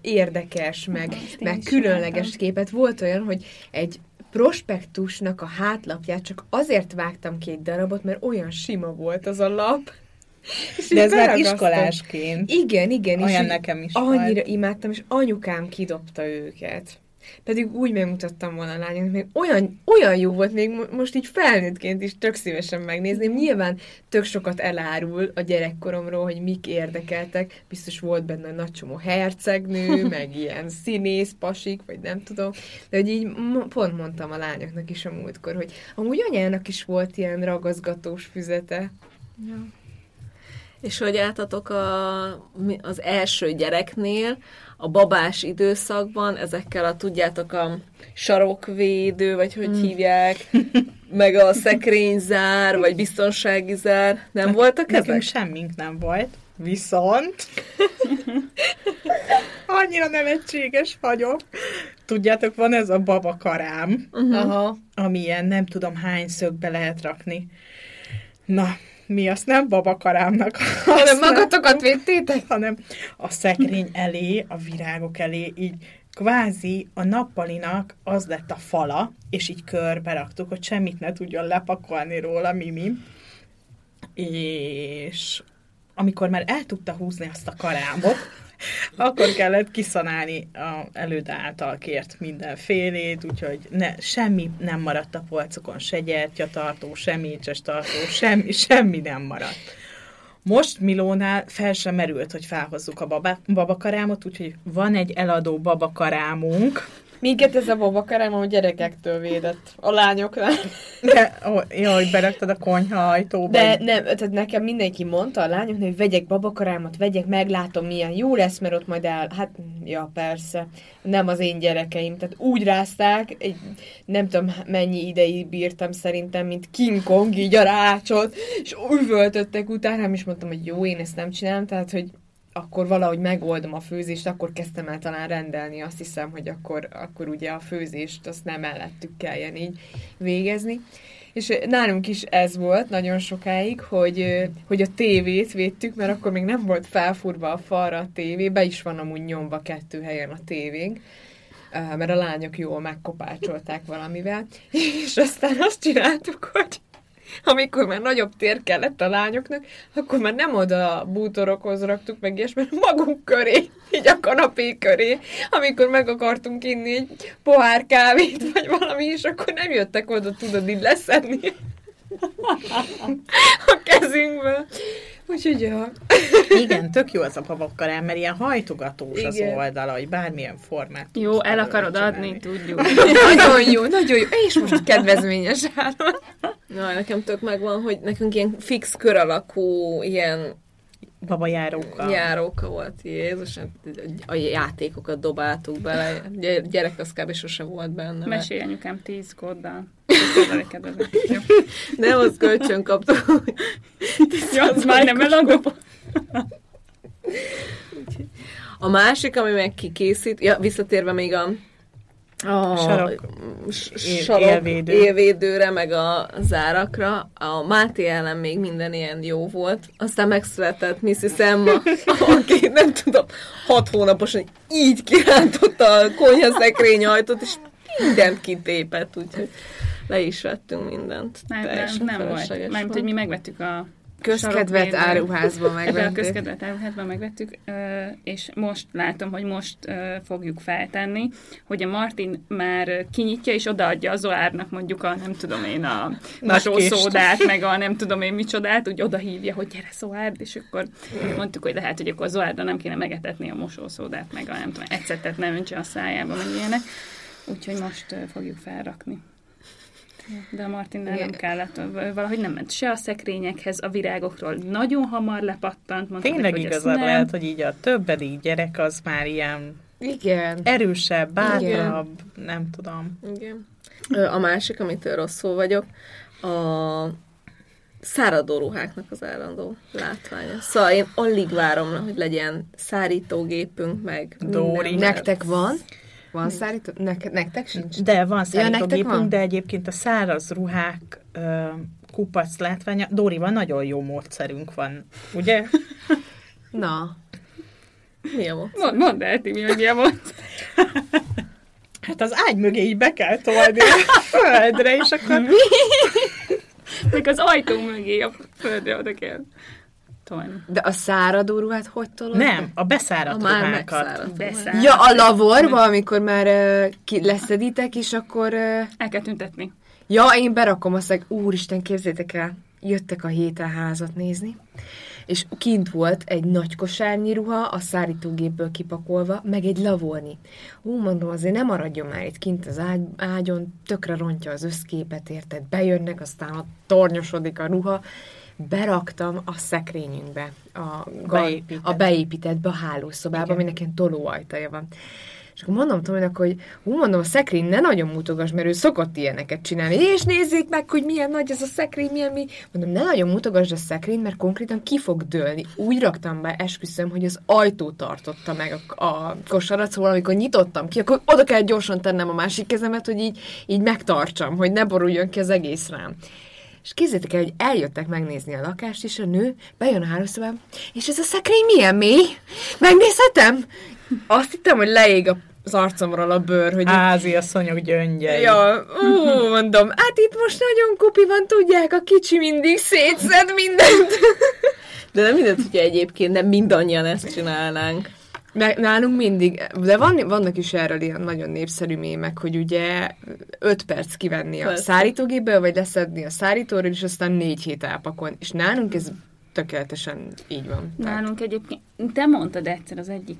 B: érdekes, meg, meg különleges
C: csináltam.
B: képet. Volt olyan, hogy egy prospektusnak a hátlapját csak azért vágtam egy darabot, mert olyan sima volt az a lap. És
D: De ez már iskolásként.
B: Igen, igen. és
D: Olyan
B: így
D: nekem is
B: Annyira
D: volt.
B: imádtam, és anyukám kidobta őket. Pedig úgy megmutattam volna a lányoknak, még olyan, olyan jó volt, még mo- most így felnőttként is tök szívesen megnézném. Nyilván tök sokat elárul a gyerekkoromról, hogy mik érdekeltek. Biztos volt benne nagy csomó hercegnő, meg ilyen színész, pasik, vagy nem tudom. De hogy így pont mondtam a lányoknak is a múltkor, hogy amúgy anyának is volt ilyen ragaszgatós füzete.
A: És hogy álltatok a, az első gyereknél, a babás időszakban, ezekkel a, tudjátok, a sarokvédő, vagy hogy hívják, meg a szekrényzár, vagy biztonsági zár, nem voltak
D: Nekünk
A: ezek?
D: semmink nem volt. Viszont annyira nevetséges vagyok. Tudjátok, van ez a babakarám,
B: Uh-huh. Aha.
D: ami ilyen nem tudom hány szögbe lehet rakni. Na, mi azt nem babakarámnak
B: Hanem magatokat védtétek?
D: hanem a szekrény elé, a virágok elé, így kvázi a nappalinak az lett a fala, és így körbe raktuk, hogy semmit ne tudjon lepakolni róla Mimi. És amikor már el tudta húzni azt a karámot, akkor kellett kiszanálni a előd által kért mindenfélét, úgyhogy ne, semmi nem maradt a polcokon, se gyertyatartó, se tartó, semmi, semmi nem maradt. Most Milónál fel sem merült, hogy felhozzuk a baba, babakarámot, úgyhogy van egy eladó babakarámunk,
B: Minket ez a babakarám a gyerekektől védett. A lányoknál.
D: de ó, jó, hogy beraktad a konyha ajtóba.
B: De nem, tehát nekem mindenki mondta a lányoknak, hogy vegyek babakarámot, vegyek, meglátom milyen jó lesz, mert ott majd el, hát, ja persze, nem az én gyerekeim, tehát úgy rázták, egy, nem tudom mennyi ideig bírtam szerintem, mint King Kong, így a rácsot, és üvöltöttek utána, és mondtam, hogy jó, én ezt nem csinálom, tehát, hogy akkor valahogy megoldom a főzést, akkor kezdtem el talán rendelni, azt hiszem, hogy akkor, akkor ugye a főzést azt nem mellettük kelljen így végezni. És nálunk is ez volt nagyon sokáig, hogy, hogy a tévét védtük, mert akkor még nem volt felfúrva a falra a tévé, be is van amúgy nyomva kettő helyen a tévénk, mert a lányok jól megkopácsolták valamivel, és aztán azt csináltuk, hogy amikor már nagyobb tér kellett a lányoknak, akkor már nem oda a bútorokhoz raktuk meg ilyesmi, magunk köré, így a kanapé köré, amikor meg akartunk inni egy pohár kávét, vagy valami, és akkor nem jöttek oda, tudod, így leszedni a kezünkből. Úgyhogy, ja.
D: Igen, tök jó ez a babakkarám, mert ilyen hajtogatós az
B: Igen.
D: oldala, hogy bármilyen formát
C: Jó, el akarod
D: csinálni.
C: adni, tudjuk.
B: nagyon jó, nagyon jó. És most kedvezményes áron.
A: Na, nekem tök megvan, hogy nekünk ilyen fix kör alakú ilyen
D: Babajárókkal.
A: járóka volt. Jézus, hát a játékokat dobáltuk bele. Gy- Gyerek az kb. sose volt benne.
C: Mesélj anyukám tíz. Jó.
A: Nem, az kölcsön kaptuk.
C: Ja, az már nem eladó.
A: A másik, ami meg kikészít, ja, visszatérve még a a
D: Sarok.
A: sarok
D: élvédő.
A: élvédőre, meg a zárakra. A Máté ellen még minden ilyen jó volt. Aztán megszületett Mrs. Emma, aki nem tudom, hat hónaposan így kirántotta a konyhaszekrény ajtót, és mindent kitépett, úgyhogy le is vettünk mindent.
C: Nem, nem, nem volt. Mármint, hogy mi megvettük a
B: Közkedvet áruházban
C: Ebben a közkedvet áruházban megvettük, és most látom, hogy most fogjuk feltenni, hogy a Martin már kinyitja, és odaadja a Zoárnak mondjuk a, nem tudom én, a szódát, meg a nem tudom én micsodát, úgy oda hívja, hogy gyere Zoárd, és akkor mondtuk, hogy lehet, hogy akkor Zoárdra nem kéne megetetni a mosószódát, meg a nem tudom, ecetet ne öntse a szájába, meg ilyenek. Úgyhogy most fogjuk felrakni. De a Martinnál nem
B: Igen.
C: kellett, valahogy nem ment se a szekrényekhez, a virágokról nagyon hamar lepattant. mondta
D: Tényleg
C: ezt
D: igazad
C: nem.
D: lehet, hogy így a többedik gyerek az már ilyen
B: Igen.
D: erősebb, bátrabb, nem tudom.
A: Igen. A másik, amitől rosszul vagyok, a száradó ruháknak az állandó látványa. Szóval én alig várom, hogy legyen szárítógépünk, meg
D: Dóri.
B: Nektek van? Van szárító? Nek- nektek sincs?
D: De van
B: nektek
D: szállítógépünk,
B: van?
D: de egyébként a száraz ruhák ö, kupac látványa, Dórival nagyon jó módszerünk van, ugye?
B: Na.
A: Mi a mód?
C: Mond, mondd el, Timi, hogy mi a volt.
D: Hát az ágy mögé így be kell tolni a földre, és akkor
C: Meg az ajtó mögé a földre oda kell tolni.
B: De a száradó ruhát hogy tolod?
D: nem, a beszáradt
A: A már
D: ruhákat.
C: Beszáll.
B: Ja, a lavorba, amikor már uh, ki leszeditek, és akkor... Uh,
C: El kell tüntetni.
B: ja, én berakom azt, hogy úristen, képzétek el, jöttek a héten házat nézni, és kint volt egy nagy kosárnyi ruha, a szárítógépből kipakolva, meg egy lavorni. Ú, mondom, azért nem maradjon már itt kint az ágy, ágyon, tökre rontja az összképet, érted? Bejönnek, aztán ott tornyosodik a ruha. Beraktam a szekrényünkbe, a, gal-
D: Beépített.
B: a beépítettbe, a hálószobába, aminek ilyen tolóajtaja van. És akkor mondom Tominak, hogy hú, mondom, a szekrény ne nagyon mutogass, mert ő szokott ilyeneket csinálni. És nézzék meg, hogy milyen nagy ez a szekrény, milyen mi. Mondom, ne nagyon mutogass a szekrény, mert konkrétan ki fog dőlni. Úgy raktam be, esküszöm, hogy az ajtó tartotta meg a, a kosarat, szóval amikor nyitottam ki, akkor oda kell gyorsan tennem a másik kezemet, hogy így, így megtartsam, hogy ne boruljon ki az egész rám. És képzeljétek el, hogy eljöttek megnézni a lakást, és a nő bejön a hálószobába, és ez a szekrény milyen mély? Megnézhetem? Azt hittem, hogy leég a- az arcomról a bőr, hogy így,
D: Házi asszonyok gyöngyei.
B: Ja, ú, mondom, hát itt most nagyon kopi van, tudják, a kicsi mindig szétszed mindent.
A: De nem mindent, hogyha egyébként nem mindannyian ezt csinálnánk.
B: Nálunk mindig, de van, vannak is erről ilyen nagyon népszerű mémek, hogy ugye 5 perc kivenni a
A: Persze.
B: szárítógépből, vagy leszedni a szárítóról, és aztán négy hét elpakolni. És nálunk ez tökéletesen így van. Tehát-
C: Nálunk egyébként, te mondtad egyszer az egyik,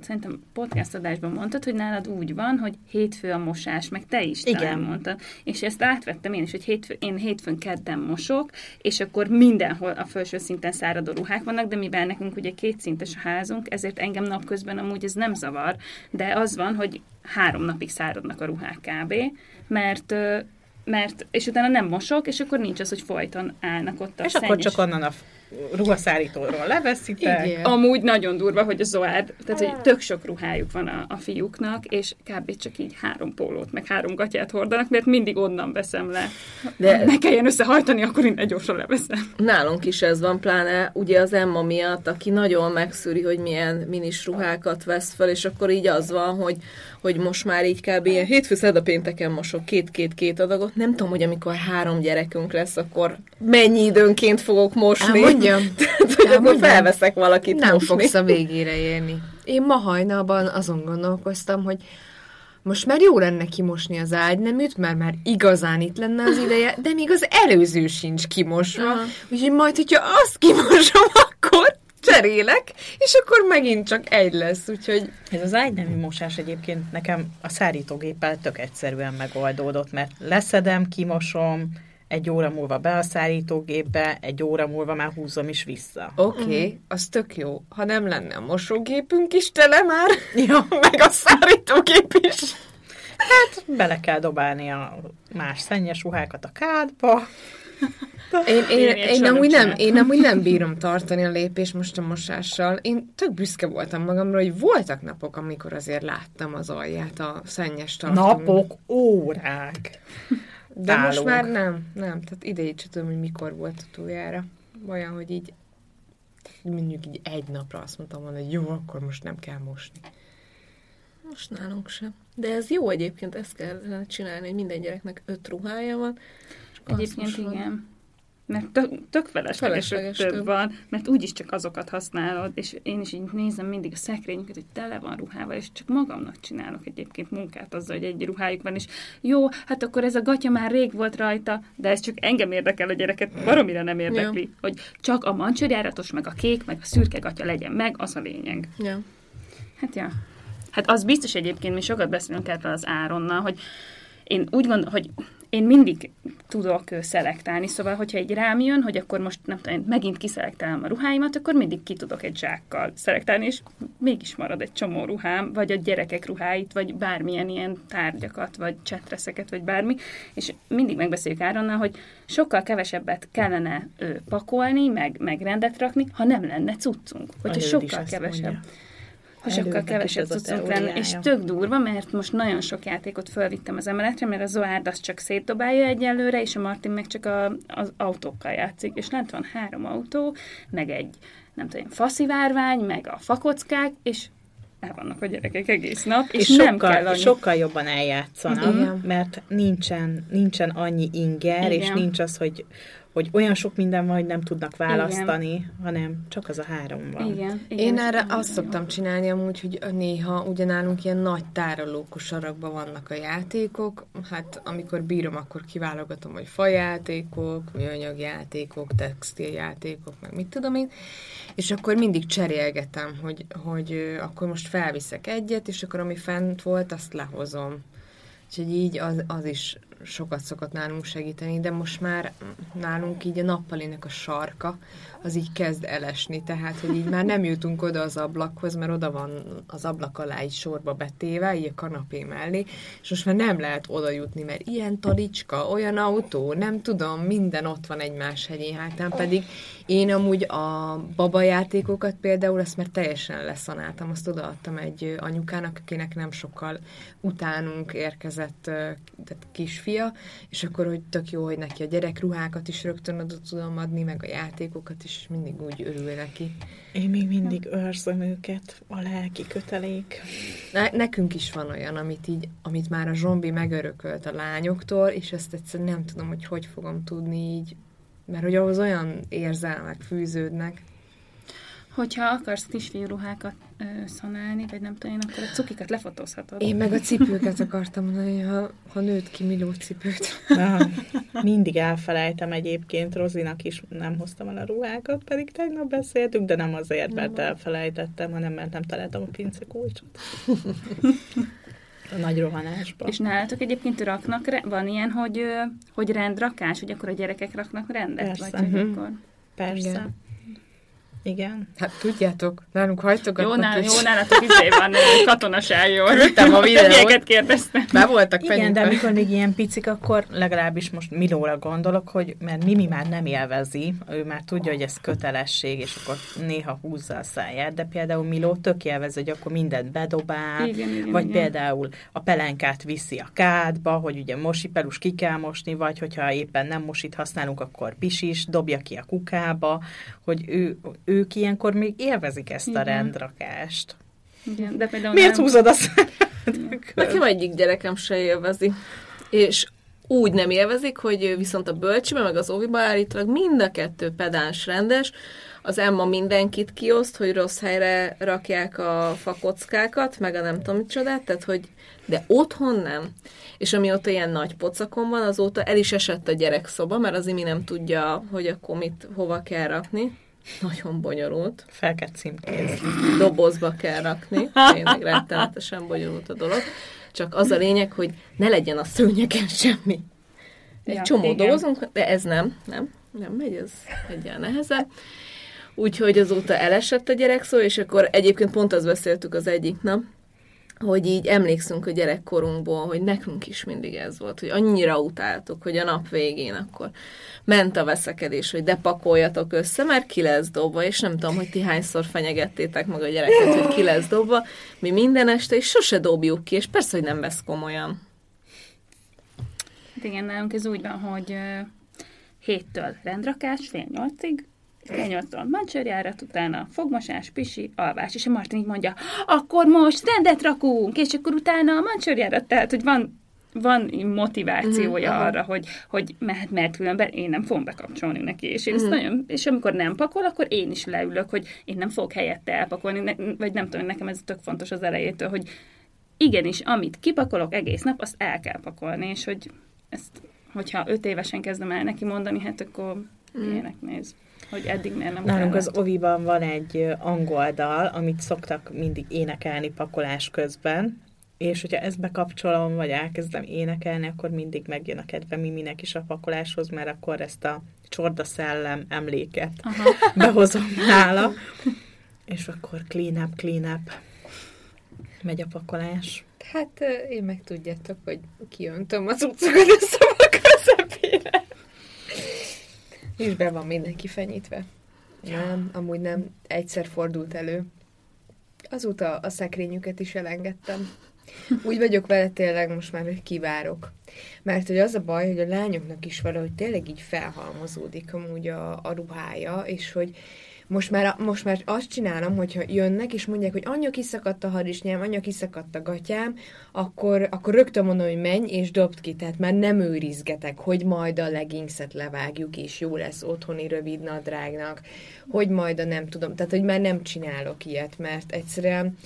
C: szerintem podcast adásban mondtad, hogy nálad úgy van, hogy hétfő a mosás, meg te is
D: Igen.
C: talán mondtad. És ezt átvettem én is, hogy hétfő, én hétfőn kedden mosok, és akkor mindenhol a felső szinten száradó ruhák vannak, de mivel nekünk ugye kétszintes a házunk, ezért engem napközben amúgy ez nem zavar, de az van, hogy három napig száradnak a ruhák kb., mert mert, és utána nem mosok, és akkor nincs az, hogy folyton állnak ott a
D: És akkor
C: szennyes-
D: csak onnan a ruhaszárítóról leveszitek.
B: Igen.
C: Amúgy nagyon durva, hogy a Zoárd, tehát hogy tök sok ruhájuk van a, a fiúknak, és kb. csak így három pólót, meg három gatyát hordanak, mert mindig onnan veszem le.
A: De-
C: ne kelljen összehajtani, akkor innen gyorsan leveszem.
A: Nálunk is ez van, pláne ugye az Emma miatt, aki nagyon megszűri, hogy milyen minis ruhákat vesz fel, és akkor így az van, hogy, hogy most már így kb. ilyen hétfő szerda pénteken mosok két-két-két adagot. Nem tudom, hogy amikor három gyerekünk lesz, akkor mennyi időnként fogok mosni.
B: Elmondjam.
A: Tehát, hogy akkor felveszek valakit
B: nem
A: mosni.
B: fogsz a végére érni. Én ma hajnalban azon gondolkoztam, hogy most már jó lenne kimosni az ágyneműt, mert már igazán itt lenne az ideje, de még az előző sincs kimosva.
A: Aha.
B: Úgyhogy majd, hogyha azt kimosom, akkor cserélek, és akkor megint csak egy lesz. Úgyhogy
D: Ez az ágynemű mosás egyébként nekem a szárítógéppel tök egyszerűen megoldódott, mert leszedem, kimosom, egy óra múlva be a szárítógépbe, egy óra múlva már húzom is vissza.
B: oké, okay, az tök jó. Ha nem lenne a mosógépünk is tele már,
D: Ja.
B: meg a szárítógép is.
D: Bele kell dobálni a más szennyes ruhákat a kádba.
B: Én, én,
C: Én
B: én, amúgy
C: nem
B: én amúgy nem bírom tartani a lépést most a mosással. Én tök büszke voltam magamra, hogy voltak napok, amikor azért láttam az alját a szennyes tartalom.
D: Napok, órák.
B: De most
D: Nálunk.
B: már nem, nem. Tehát idejét sem tudom, hogy mikor volt utoljára. Olyan, hogy így mondjuk így egy napra azt mondtam volna, hogy jó, akkor most nem kell mosni.
A: Most nálunk sem. De ez jó egyébként, ezt kellene csinálni, hogy minden gyereknek öt ruhája van.
C: Egyébként igen. Mert tök, tök felesleges,
A: Felesleges
C: több
A: több.
C: van, mert úgyis csak azokat használod, és én is így nézem mindig a szekrényüket, hogy tele van ruhával, és csak magamnak csinálok egyébként munkát azzal, hogy egy ruhájuk van, és jó, hát akkor ez a gatya már rég volt rajta, de ez csak engem érdekel a gyereket, baromira nem érdekli,
A: Ja.
C: hogy csak a mancsőrjáratos, meg a kék, meg a szürke gatya legyen meg, az a lényeg.
A: Ja.
C: Hát ja. Hát az biztos egyébként, mi sokat beszélünk erről az Áronnal, hogy én úgy gondolom, hogy én mindig tudok szelektálni, szóval, hogyha egy rám jön, hogy akkor most nem tudom, megint kiszelektálom a ruháimat, akkor mindig ki tudok egy zsákkal szelektálni, és mégis marad egy csomó ruhám, vagy a gyerekek ruháit, vagy bármilyen ilyen tárgyakat, vagy csetreszeket, vagy bármi, és mindig megbeszéljük Áronnal, hogy sokkal kevesebbet kellene ő, pakolni, meg, meg rendet rakni, ha nem lenne cuccunk. Hogyha sokkal kevesebb. Mondja ha sokkal kevesebb cuccunk lenne, és tök durva, mert most nagyon sok játékot fölvittem az emeletre, mert a Zoárd azt csak szétdobálja egyelőre, és a Martin meg csak a, az autókkal játszik, és lent van három autó, meg egy, nem tudom, faszivárvány, meg a fakockák, és el vannak a gyerekek egész nap, és, és nem
D: sokkal,
C: kell annyi...
D: sokkal jobban eljátszanak, Igen. mert nincsen, nincsen annyi inger, Igen. és nincs az, hogy hogy olyan sok minden van, hogy nem tudnak választani, igen. hanem csak az a három van.
B: Igen, igen Én erre azt szoktam jó. csinálni amúgy, hogy néha ugyanálunk ilyen nagy tárolókosarakban vannak a játékok, hát amikor bírom, akkor kiválogatom, hogy fajátékok, műanyagjátékok, textiljátékok, meg mit tudom én, és akkor mindig cserélgetem, hogy, hogy akkor most felviszek egyet, és akkor ami fent volt, azt lehozom. Úgyhogy így az, az is sokat szokott nálunk segíteni, de most már nálunk így a nappalinek a sarka, az így kezd elesni, tehát, hogy így már nem jutunk oda az ablakhoz, mert oda van az ablak alá egy sorba betéve, így a kanapé mellé, és most már nem lehet oda jutni, mert ilyen talicska, olyan autó, nem tudom, minden ott van egymás hegyén hátán, pedig én amúgy a babajátékokat például, azt már teljesen leszanáltam, azt odaadtam egy anyukának, akinek nem sokkal utánunk érkezett tehát kisfia, és akkor, hogy tök jó, hogy neki a gyerekruhákat is rögtön oda tudom adni, meg a játékokat is, mindig úgy örül neki.
D: Én még mindig őrzöm őket, a lelki kötelék.
B: Ne, nekünk is van olyan, amit így, amit már a zsombi megörökölt a lányoktól, és ezt egyszerűen nem tudom, hogy hogy fogom tudni így, mert hogy ahhoz olyan érzelmek fűződnek.
C: Hogyha akarsz kisfiú ruhákat ö, szanálni, vagy nem tudom én, akkor a cukikat lefotózhatod.
B: Én meg a cipőket akartam mondani, ha, ha nőtt ki Miló cipőt.
D: Na, mindig elfelejtem egyébként, Rozinak is nem hoztam el a ruhákat, pedig tegnap beszéltünk, de nem azért, mert elfelejtettem, hanem mert nem találtam a pincekulcsot. a nagy rohanásba.
C: És nálatok egyébként raknak, van ilyen, hogy, hogy rendrakás, hogy akkor a gyerekek raknak rendet?
D: Persze.
C: Vagy, hogy
D: akkor... Persze. Igen. Igen.
B: Hát tudjátok, nálunk hajtogatnak.
C: Jó, nál, jó nálatok izé van, katonaságról.
B: Küldtem a videót.
C: kérdeztem.
B: Be voltak
D: Igen, fenyőben. de mikor még ilyen picik, akkor legalábbis most Milóra gondolok, hogy mert Mimi már nem élvezi, ő már tudja, hogy ez kötelesség, és akkor néha húzza a száját, de például Miló tök élvezi, hogy akkor mindent bedobál, igen, igen, vagy igen. például a pelenkát viszi a kádba, hogy ugye mosipelus ki kell mosni, vagy hogyha éppen nem mosit használunk, akkor pisis, dobja ki a kukába, hogy ő, ő ők ilyenkor még élvezik ezt Igen. a rendrakást.
C: Igen, de például
D: Miért nem... húzod azt?
A: Nekem egyik gyerekem se élvezi. És úgy nem élvezik, hogy viszont a bölcsibe, meg az óviba állítólag mind a kettő pedáns rendes, az Emma mindenkit kioszt, hogy rossz helyre rakják a fakockákat, meg a nem tudom micsodát, tehát hogy de otthon nem. És amióta ilyen nagy pocakon van, azóta el is esett a gyerekszoba, mert az imi nem tudja, hogy akkor mit hova kell rakni. Nagyon bonyolult.
D: Fel kell címkézni.
A: Dobozba kell rakni. Tényleg rettenetesen bonyolult a dolog. Csak az a lényeg, hogy ne legyen a szőnyegen semmi. Egy ja, csomó igen. dobozunk, de ez nem, nem, nem megy, ez egyáltalán nehezebb. Úgyhogy azóta elesett a gyerek szó, és akkor egyébként pont azt beszéltük az egyik nap, hogy így emlékszünk a gyerekkorunkból, hogy nekünk is mindig ez volt, hogy annyira utáltuk, hogy a nap végén akkor ment a veszekedés, hogy de pakoljatok össze, mert ki lesz dobva, és nem tudom, hogy ti hányszor fenyegettétek meg a gyereket, hogy ki lesz dobva, mi minden este, és sose dobjuk ki, és persze, hogy nem vesz komolyan.
C: Hát igen, nálunk ez úgy van, hogy héttől rendrakás, fél nyolcig, Kenyotton mancsőrjárat, utána fogmosás, pisi, alvás, és a Martin így mondja, akkor most rendet rakunk, és akkor utána a mancsőrjárat, tehát, hogy van van motivációja mm, arra, hogy, hogy mehet, mert különben én nem fogom bekapcsolni neki, és én mm. ezt nagyon, és amikor nem pakol, akkor én is leülök, hogy én nem fogok helyette elpakolni, ne, vagy nem tudom, nekem ez tök fontos az elejétől, hogy igenis, amit kipakolok egész nap, azt el kell pakolni, és hogy ezt, hogyha öt évesen kezdem el neki mondani, hát akkor mm. ilyenek néz hogy eddig miért nem
D: Nálunk kellett. az Oviban van egy angol dal, amit szoktak mindig énekelni pakolás közben, és hogyha ezt bekapcsolom, vagy elkezdem énekelni, akkor mindig megjön a kedve Miminek is a pakoláshoz, mert akkor ezt a csorda szellem emléket Aha. behozom nála, és akkor clean up, clean up. Megy a pakolás.
B: Hát én meg tudjátok, hogy kiöntöm az utcokat a. És be van mindenki fenyítve. Nem, amúgy nem. Egyszer fordult elő. Azóta a szekrényüket is elengedtem. Úgy vagyok vele tényleg most már, hogy kivárok. Mert hogy az a baj, hogy a lányoknak is valahogy tényleg így felhalmozódik amúgy a, a ruhája, és hogy most már, most már azt csinálom, hogyha jönnek, és mondják, hogy anya kiszakadt a harisnyám, anya kiszakadt a gatyám, akkor, akkor rögtön mondom, hogy menj és dobd ki, tehát már nem őrizgetek, hogy majd a leggingset levágjuk, és jó lesz otthoni rövid nadrágnak, hogy majd a nem tudom, tehát hogy már nem csinálok ilyet, mert egyszerűen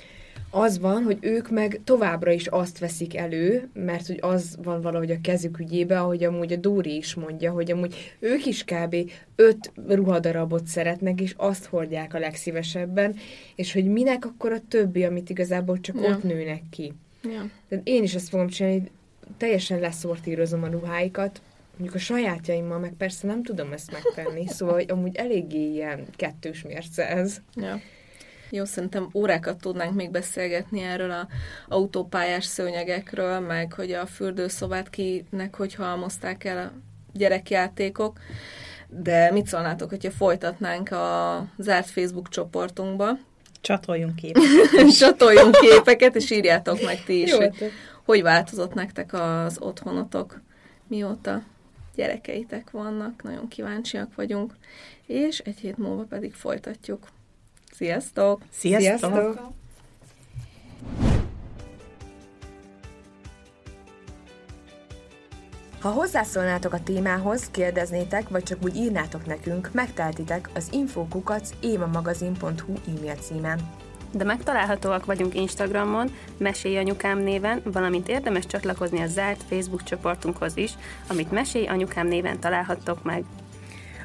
B: az van, hogy ők meg továbbra is azt veszik elő, mert hogy az van valahogy a kezük ügyébe, ahogy amúgy a Dóri is mondja, hogy amúgy ők is kb. öt ruhadarabot szeretnek, és azt hordják a legszívesebben, és hogy minek akkor a többi, amit igazából csak ja. ott nőnek ki. Ja. Tehát én is ezt fogom csinálni, teljesen leszortírozom a ruháikat, mondjuk a sajátjaimmal meg persze nem tudom ezt megtenni, szóval hogy amúgy eléggé ilyen kettős mérce ez. Ja.
A: Jó, szerintem órákat tudnánk még beszélgetni erről a autópályás szőnyegekről, meg hogy a fürdőszobát kinek hogy halmozták el a gyerekjátékok. De mit szólnátok, hogyha folytatnánk a zárt Facebook csoportunkba?
D: Csatoljunk képeket.
A: Csatoljunk képeket, és írjátok meg ti is, Jó, hogy hogy változott nektek az otthonotok, mióta gyerekeitek vannak, nagyon kíváncsiak vagyunk, és egy hét múlva pedig folytatjuk. Sziasztok!
D: Sziasztok! Sziasztok.
E: Ha hozzászólnátok a témához, kérdeznétek, vagy csak úgy írnátok nekünk, megteltitek az infokukac évamagazin.hu e-mail címen.
C: De megtalálhatóak vagyunk Instagramon, Mesélj Anyukám néven, valamint érdemes csatlakozni a zárt Facebook csoportunkhoz is, amit Mesélj Anyukám néven találhattok meg.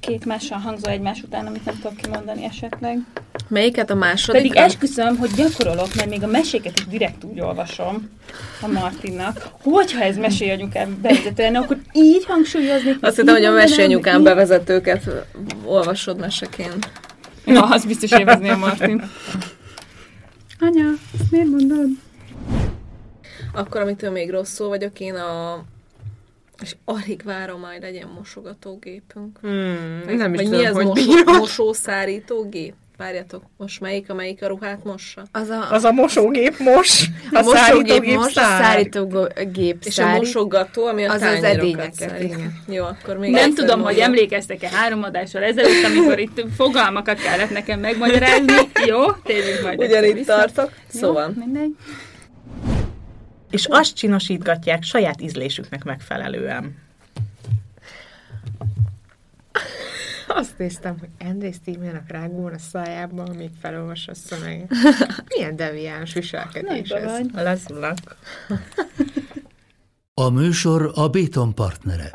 C: két mással hangzó egymás után, amit nem tudok kimondani esetleg.
A: Melyiket a második?
C: Pedig esküszöm, hogy gyakorolok, mert még a meséket is direkt úgy olvasom a Martinnak. Hogyha ez mesélyanyukám bevezetően, akkor így hangsúlyozni.
A: Azt hittem, hogy a mesélyanyukám bevezetőket olvasod meseként.
C: Ja, az biztos élvezni a Martin. Anya, ezt miért mondod?
A: Akkor, amitől még rosszul vagyok, én a és alig várom, majd legyen mosogatógépünk.
B: Hmm, Meg, nem
A: is tudom, mi ez mosó, mosószárítógép? Várjatok, most melyik, amelyik a ruhát mossa?
D: Az a, az a mosógép mos,
B: a, a mosógép mos, a szárítógép
A: És a mosogató, ami a
B: az az edényeket.
A: Jó, akkor még
C: Nem tudom, hogy emlékeztek-e három adással ezelőtt, amikor itt fogalmakat kellett nekem megmagyarázni. Jó, térjünk majd.
A: Ugyanitt tartok. Szóval.
C: Jó, mindegy
D: és azt csinosítgatják saját ízlésüknek megfelelően.
B: Azt néztem, hogy André Stevennek rágul a szájában, amíg felolvas a szöveget. Milyen deviáns viselkedés ez.
D: Lazulak.
F: A műsor a Béton partnere.